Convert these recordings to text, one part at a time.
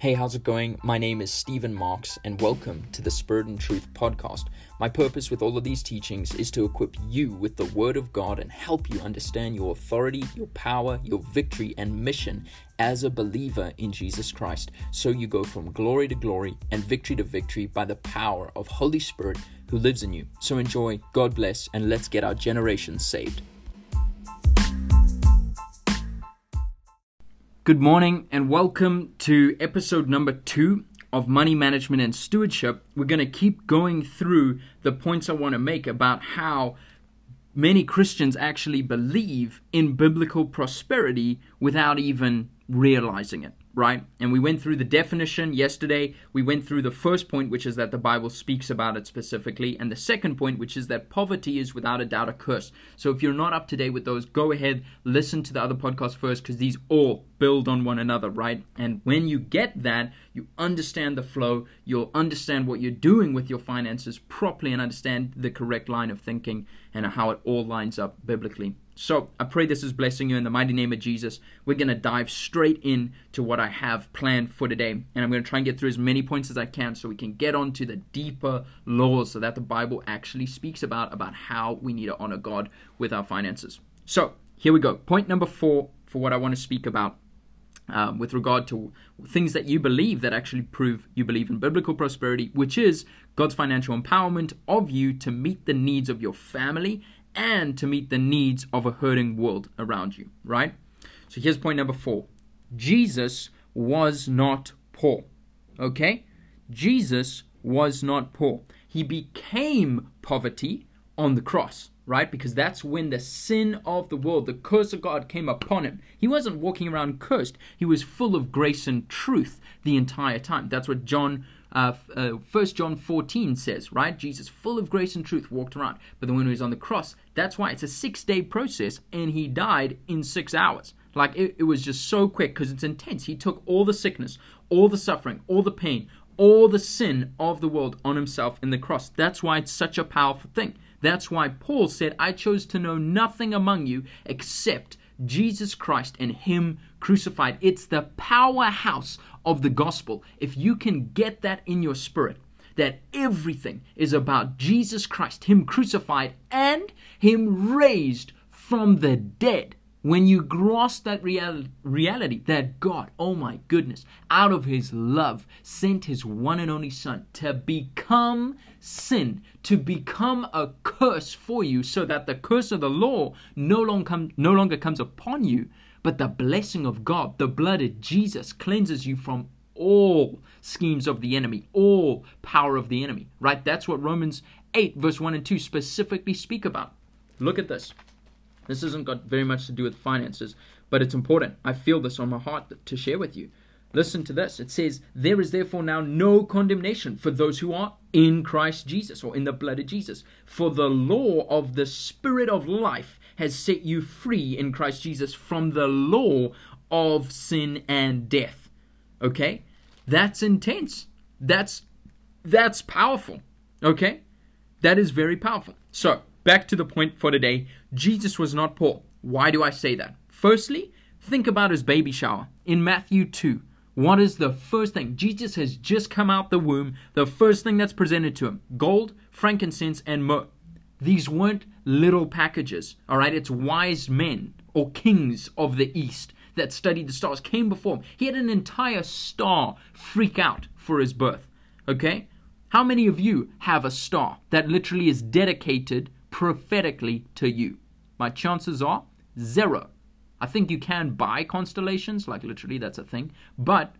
Hey, how's it going? My name is Stephen Marks, and welcome to the Spirit and Truth podcast. My purpose with all of these teachings is to equip you with the Word of God and help you understand your authority, your power, your victory, and mission as a believer in Jesus Christ, so you go from glory to glory and victory to victory by the power of Holy Spirit who lives in you. So enjoy, God bless, and let's get our generation saved. Good morning and welcome to episode number two of Money Management and Stewardship. We're going to keep going through the points I want to make about how many Christians actually believe in biblical prosperity without even realizing it right? And we went through the definition yesterday. We went through the first point, which is that the Bible speaks about it specifically, and the second point, which is that poverty is without a doubt a curse. So if you're not up to date with those, go ahead, listen to the other podcast first, because these all build on one another, right? And when you get that, you understand the flow, you'll understand what you're doing with your finances properly and understand the correct line of thinking and how it all lines up biblically. So I pray this is blessing you in the mighty name of Jesus. We're going to dive straight in to what I have planned for today. And I'm going to try and get through as many points as I can so we can get on to the deeper laws so that the Bible actually speaks about, about how we need to honor God with our finances. So here we go. Point number four for what I want to speak about um, with regard to things that you believe that actually prove you believe in biblical prosperity, which is God's financial empowerment of you to meet the needs of your family and to meet the needs of a hurting world around you, right? So here's point number four Jesus was not poor, okay? Jesus was not poor. He became poverty on the cross, right? Because that's when the sin of the world, the curse of God came upon him. He wasn't walking around cursed, he was full of grace and truth the entire time. That's what John uh, uh, 1 John 14 says, right? Jesus, full of grace and truth, walked around. But then when he was on the cross, that's why it's a six day process and he died in six hours. Like it, it was just so quick because it's intense. He took all the sickness, all the suffering, all the pain, all the sin of the world on himself in the cross. That's why it's such a powerful thing. That's why Paul said, I chose to know nothing among you except Jesus Christ and Him crucified. It's the powerhouse of the gospel. If you can get that in your spirit, that everything is about Jesus Christ, Him crucified and Him raised from the dead. When you grasp that real- reality that God, oh my goodness, out of His love, sent His one and only Son to become sin, to become a curse for you, so that the curse of the law no, long no longer comes upon you, but the blessing of God, the blood of Jesus, cleanses you from all schemes of the enemy, all power of the enemy, right? That's what Romans 8, verse 1 and 2 specifically speak about. Look at this. This hasn't got very much to do with finances, but it's important. I feel this on my heart to share with you. Listen to this. It says, There is therefore now no condemnation for those who are in Christ Jesus or in the blood of Jesus. For the law of the Spirit of life has set you free in Christ Jesus from the law of sin and death. Okay? That's intense. That's that's powerful. Okay? That is very powerful. So, back to the point for today. Jesus was not poor. Why do I say that? Firstly, think about his baby shower. In Matthew 2, what is the first thing? Jesus has just come out the womb. The first thing that's presented to him gold, frankincense, and myrrh. These weren't little packages, all right? It's wise men or kings of the East that studied the stars came before him. He had an entire star freak out for his birth, okay? How many of you have a star that literally is dedicated prophetically to you? My chances are zero. I think you can buy constellations, like literally that's a thing, but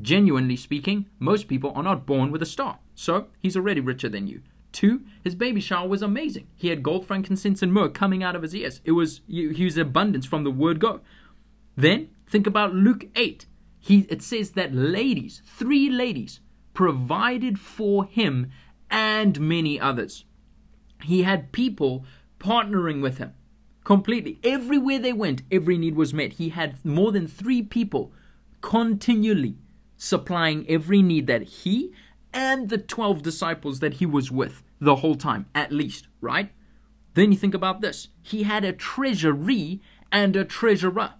genuinely speaking, most people are not born with a star. So he's already richer than you. Two, his baby shower was amazing. He had gold, frankincense, and myrrh coming out of his ears. It was he was abundance from the word go. Then think about Luke 8. He it says that ladies, three ladies, provided for him and many others. He had people partnering with him completely. Everywhere they went, every need was met. He had more than three people continually supplying every need that he and the 12 disciples that he was with the whole time, at least, right? Then you think about this he had a treasury and a treasurer.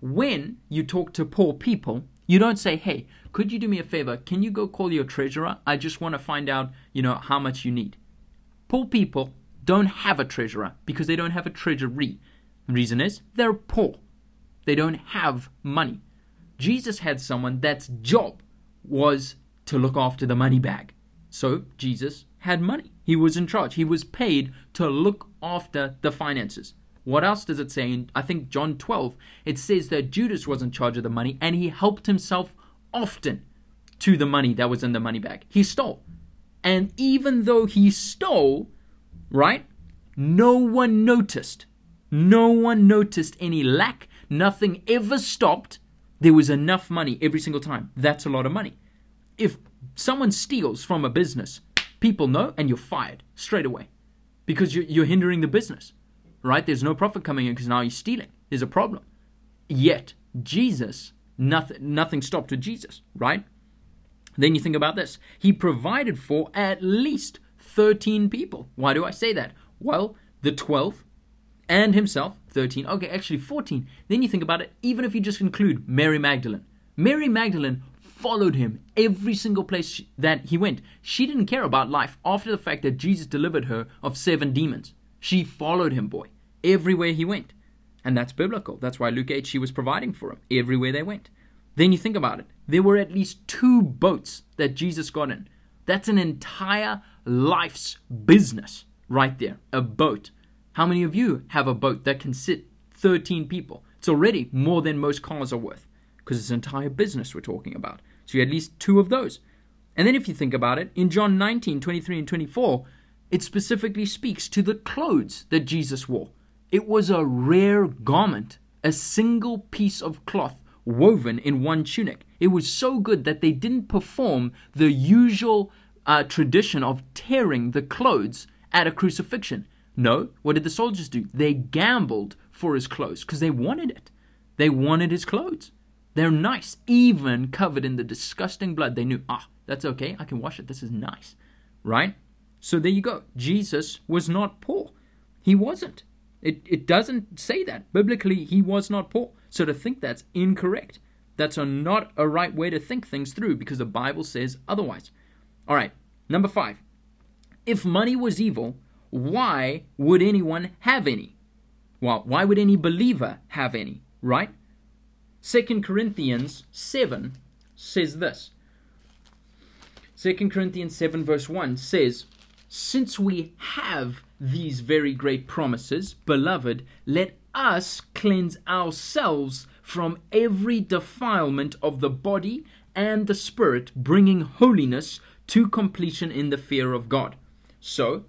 When you talk to poor people, You don't say, hey, could you do me a favor? Can you go call your treasurer? I just want to find out, you know, how much you need. Poor people don't have a treasurer because they don't have a treasury. Reason is they're poor. They don't have money. Jesus had someone that's job was to look after the money bag. So Jesus had money. He was in charge. He was paid to look after the finances. What else does it say in I think John 12? It says that Judas was in charge of the money and he helped himself often to the money that was in the money bag. He stole. And even though he stole, right? No one noticed. No one noticed any lack. Nothing ever stopped. There was enough money every single time. That's a lot of money. If someone steals from a business, people know and you're fired straight away because you're, you're hindering the business, right? There's no profit coming in because now you're stealing. There's a problem. Yet, Jesus, nothing, nothing stopped with Jesus, right? Then you think about this. He provided for at least 13 people. Why do I say that? Well, the 12 and himself, 13. Okay, actually 14. Then you think about it, even if you just include Mary Magdalene. Mary Magdalene followed him every single place that he went. She didn't care about life after the fact that Jesus delivered her of seven demons. She followed him, boy, everywhere he went. And that's biblical. That's why Luke 8, she was providing for him everywhere they went. Then you think about it. There were at least two boats that Jesus got in. That's an entire life's business right there. A boat. How many of you have a boat that can sit 13 people? It's already more than most cars are worth because it's an entire business we're talking about. So you had at least two of those. And then if you think about it, in John 19, 23 and 24, it specifically speaks to the clothes that Jesus wore. It was a rare garment, a single piece of cloth woven in one tunic. It was so good that they didn't perform the usual uh, tradition of tearing the clothes at a crucifixion. No, what did the soldiers do? They gambled for his clothes because they wanted it. They wanted his clothes. They're nice, even covered in the disgusting blood. They knew, ah, that's okay. I can wash it. This is nice. Right? So there you go. Jesus was not poor. He wasn't. It, it doesn't say that. Biblically, he was not poor. So to think that's incorrect. That's a not a right way to think things through because the Bible says otherwise. All right, number five. If money was evil, why would anyone have any? Well, why would any believer have any, right? 2 Corinthians 7 says this. 2 Corinthians 7, verse 1 says, Since we have these very great promises, beloved, let us cleanse ourselves from every defilement of the body and the spirit, bringing holiness to completion in the fear of God. So,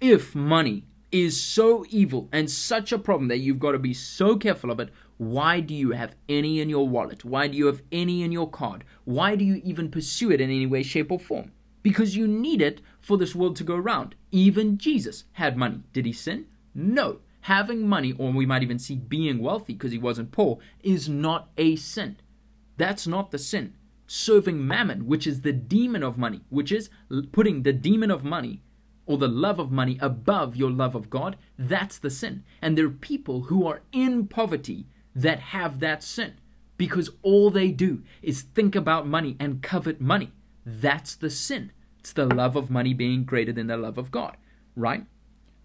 if money is so evil and such a problem that you've got to be so careful of it, why do you have any in your wallet? Why do you have any in your card? Why do you even pursue it in any way, shape, or form? Because you need it for this world to go around. Even Jesus had money. Did he sin? No. Having money, or we might even see being wealthy because he wasn't poor, is not a sin. That's not the sin. Serving mammon, which is the demon of money, which is putting the demon of money or the love of money above your love of God, that's the sin. And there are people who are in poverty that have that sin because all they do is think about money and covet money. That's the sin. It's the love of money being greater than the love of God, right?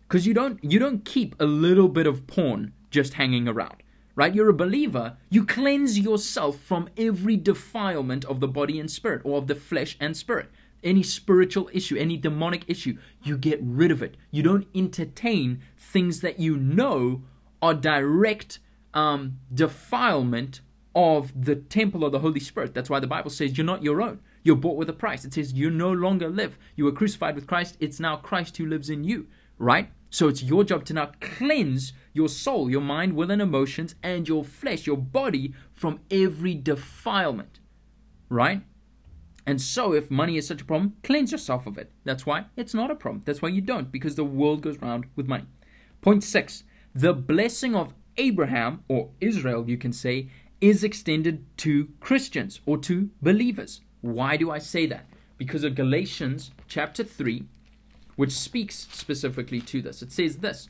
Because you don't you don't keep a little bit of porn just hanging around, right? You're a believer. You cleanse yourself from every defilement of the body and spirit, or of the flesh and spirit. Any spiritual issue, any demonic issue, you get rid of it. You don't entertain things that you know are direct um, defilement of the temple of the Holy Spirit. That's why the Bible says you're not your own. You're bought with a price. It says you no longer live. You were crucified with Christ. It's now Christ who lives in you, right? So it's your job to now cleanse your soul, your mind, will, and emotions, and your flesh, your body from every defilement, right? And so, if money is such a problem, cleanse yourself of it. That's why it's not a problem. That's why you don't, because the world goes round with money. Point six the blessing of Abraham, or Israel, you can say, is extended to Christians or to believers. Why do I say that? Because of Galatians chapter 3, which speaks specifically to this. It says this,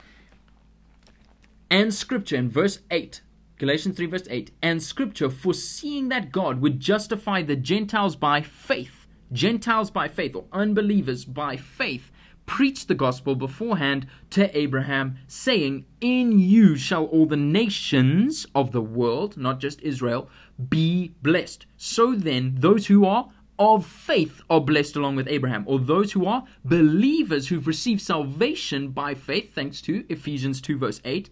and scripture in verse 8 Galatians 3, verse 8, and scripture, foreseeing that God would justify the Gentiles by faith, Gentiles by faith, or unbelievers by faith, preached the gospel beforehand to Abraham, saying, In you shall all the nations of the world, not just Israel, be blessed. So then, those who are of faith are blessed along with Abraham, or those who are believers who've received salvation by faith, thanks to Ephesians 2, verse 8,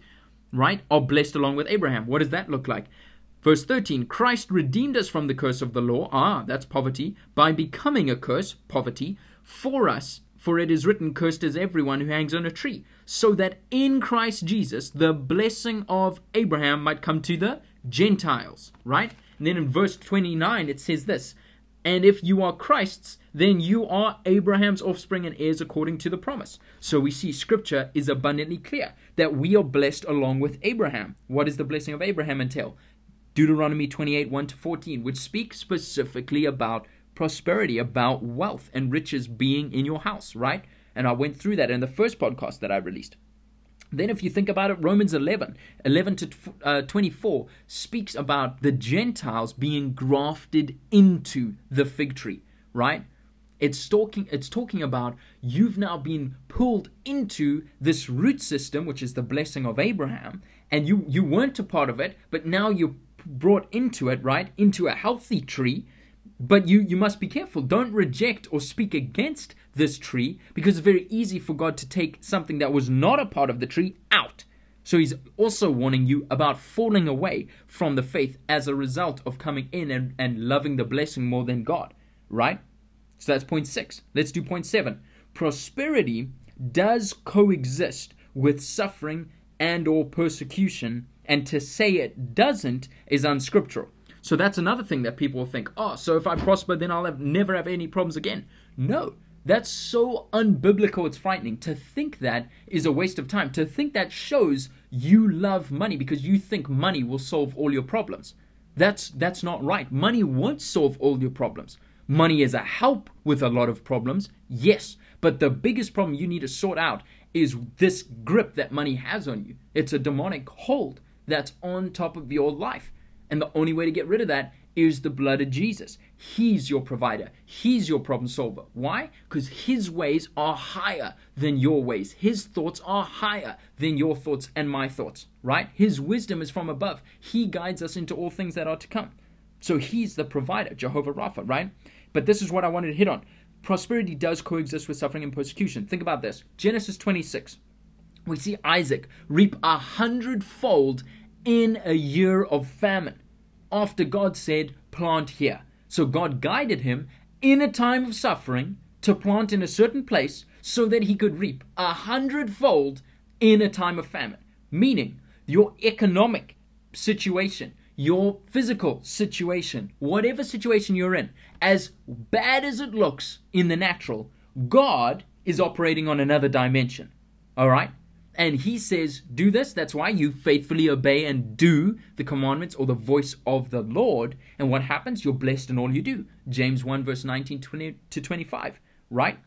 right, are blessed along with Abraham. What does that look like? Verse 13 Christ redeemed us from the curse of the law, ah, that's poverty, by becoming a curse, poverty, for us. For it is written, Cursed is everyone who hangs on a tree, so that in Christ Jesus the blessing of Abraham might come to the Gentiles, right? And then in verse 29 it says this And if you are Christ's, then you are Abraham's offspring and heirs according to the promise. So we see scripture is abundantly clear that we are blessed along with Abraham. What does the blessing of Abraham entail? Deuteronomy 28 1 to 14, which speaks specifically about prosperity, about wealth and riches being in your house, right? And I went through that in the first podcast that I released. Then, if you think about it, Romans 11, 11 to uh, 24 speaks about the Gentiles being grafted into the fig tree, right? It's talking, it's talking about you've now been pulled into this root system, which is the blessing of Abraham, and you, you weren't a part of it, but now you're brought into it, right? Into a healthy tree. But you, you must be careful. Don't reject or speak against this tree because it's very easy for God to take something that was not a part of the tree out. So he's also warning you about falling away from the faith as a result of coming in and, and loving the blessing more than God, right? So that's point six. Let's do point seven. Prosperity does coexist with suffering and or persecution, and to say it doesn't is unscriptural. So that's another thing that people think, oh, so if I prosper, then I'll have, never have any problems again. No, that's so unbiblical, it's frightening. To think that is a waste of time. To think that shows you love money because you think money will solve all your problems. That's, that's not right. Money won't solve all your problems. Money is a help with a lot of problems, yes, but the biggest problem you need to sort out is this grip that money has on you. It's a demonic hold that's on top of your life. And the only way to get rid of that is the blood of Jesus. He's your provider. He's your problem solver. Why? Because his ways are higher than your ways. His thoughts are higher than your thoughts and my thoughts, right? His wisdom is from above. He guides us into all things that are to come. So he's the provider, Jehovah Rapha, right? But this is what I wanted to hit on. Prosperity does coexist with suffering and persecution. Think about this Genesis 26. We see Isaac reap a hundredfold in a year of famine after God said, plant here. So God guided him in a time of suffering to plant in a certain place so that he could reap a hundredfold in a time of famine. Meaning, your economic situation, your physical situation, whatever situation you're in, as bad as it looks in the natural, God is operating on another dimension. All right? And he says, Do this. That's why you faithfully obey and do the commandments or the voice of the Lord. And what happens? You're blessed in all you do. James 1, verse 19 20 to 25, right?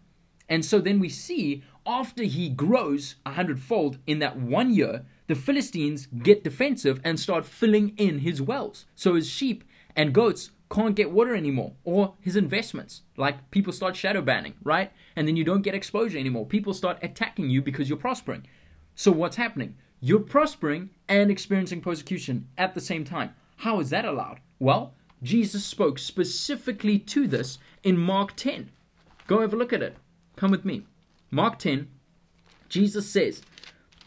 And so then we see after he grows a hundredfold in that one year, the Philistines get defensive and start filling in his wells. So his sheep and goats can't get water anymore, or his investments. Like people start shadow banning, right? And then you don't get exposure anymore. People start attacking you because you're prospering. So what's happening? You're prospering and experiencing persecution at the same time. How is that allowed? Well, Jesus spoke specifically to this in Mark 10. Go have a look at it. Come with me. Mark 10, Jesus says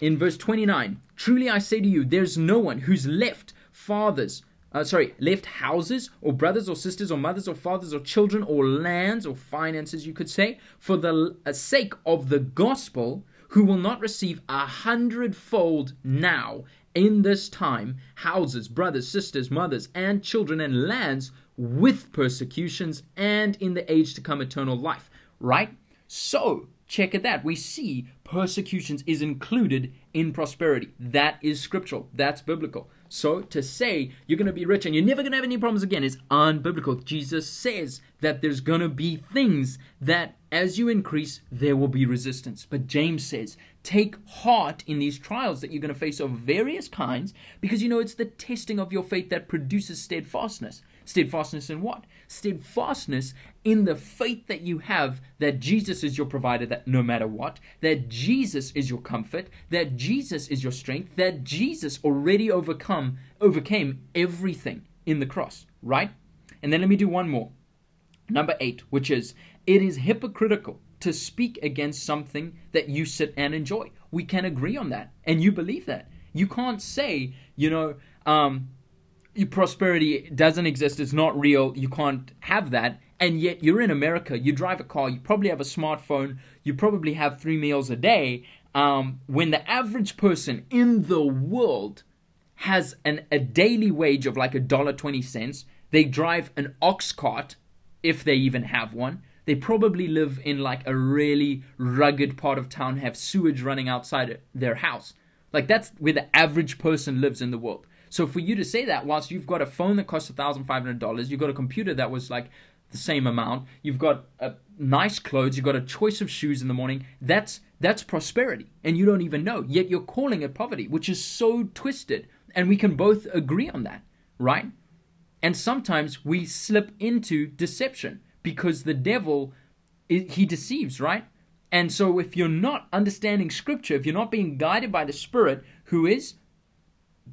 in verse 29 Truly I say to you, there's no one who's left fathers, uh, sorry, left houses or brothers or sisters or mothers or fathers or children or lands or finances, you could say, for the uh, sake of the gospel who will not receive a hundredfold now in this time houses, brothers, sisters, mothers, and children and lands with persecutions and in the age to come eternal life. Right? So, check at that. We see persecutions is included in prosperity. That is scriptural. That's biblical. So to say you're going to be rich and you're never going to have any problems again is unbiblical. Jesus says that there's going to be things that as you increase, there will be resistance. But James says, take heart in these trials that you're going to face of various kinds, because you know it's the testing of your faith that produces steadfastness. Steadfastness in what? Steadfastness in the faith that you have that Jesus is your provider, that no matter what, that Jesus is your comfort, that Jesus is your strength, that Jesus already overcome overcame everything in the cross, right? And then let me do one more. Number eight, which is it is hypocritical to speak against something that you sit and enjoy. We can agree on that, and you believe that. You can't say, you know, um, prosperity doesn't exist, it's not real, you can't have that, and yet you're in America, you drive a car, you probably have a smartphone, you probably have three meals a day. Um, when the average person in the world has an, a daily wage of like a dollar twenty cents, they drive an ox cart, if they even have one. They probably live in like a really rugged part of town, have sewage running outside their house. Like that's where the average person lives in the world. So for you to say that, whilst you've got a phone that costs thousand five hundred dollars, you've got a computer that was like the same amount, you've got a nice clothes, you've got a choice of shoes in the morning. That's that's prosperity, and you don't even know. Yet you're calling it poverty, which is so twisted. And we can both agree on that, right? And sometimes we slip into deception because the devil he deceives, right? And so if you're not understanding scripture, if you're not being guided by the Spirit, who is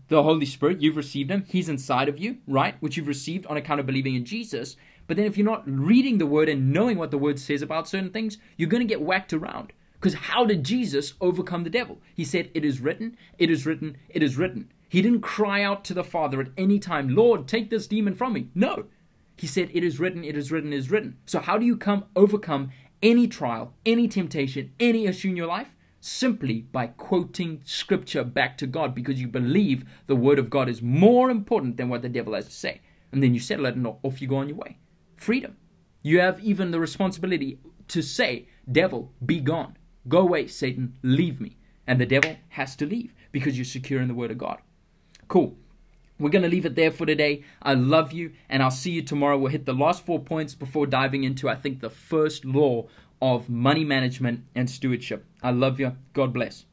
the Holy Spirit, you've received him, he's inside of you, right? Which you've received on account of believing in Jesus. But then if you're not reading the word and knowing what the word says about certain things, you're going to get whacked around. Because how did Jesus overcome the devil? He said, It is written, it is written, it is written. He didn't cry out to the Father at any time, Lord, take this demon from me. No. He said, It is written, it is written, it is written. So how do you come overcome any trial, any temptation, any issue in your life? Simply by quoting scripture back to God because you believe the word of God is more important than what the devil has to say. And then you settle it and off you go on your way. Freedom. You have even the responsibility to say, Devil, be gone. Go away, Satan, leave me. And the devil has to leave because you're secure in the word of God. Cool. We're going to leave it there for today. I love you, and I'll see you tomorrow. We'll hit the last four points before diving into, I think, the first law of money management and stewardship. I love you. God bless.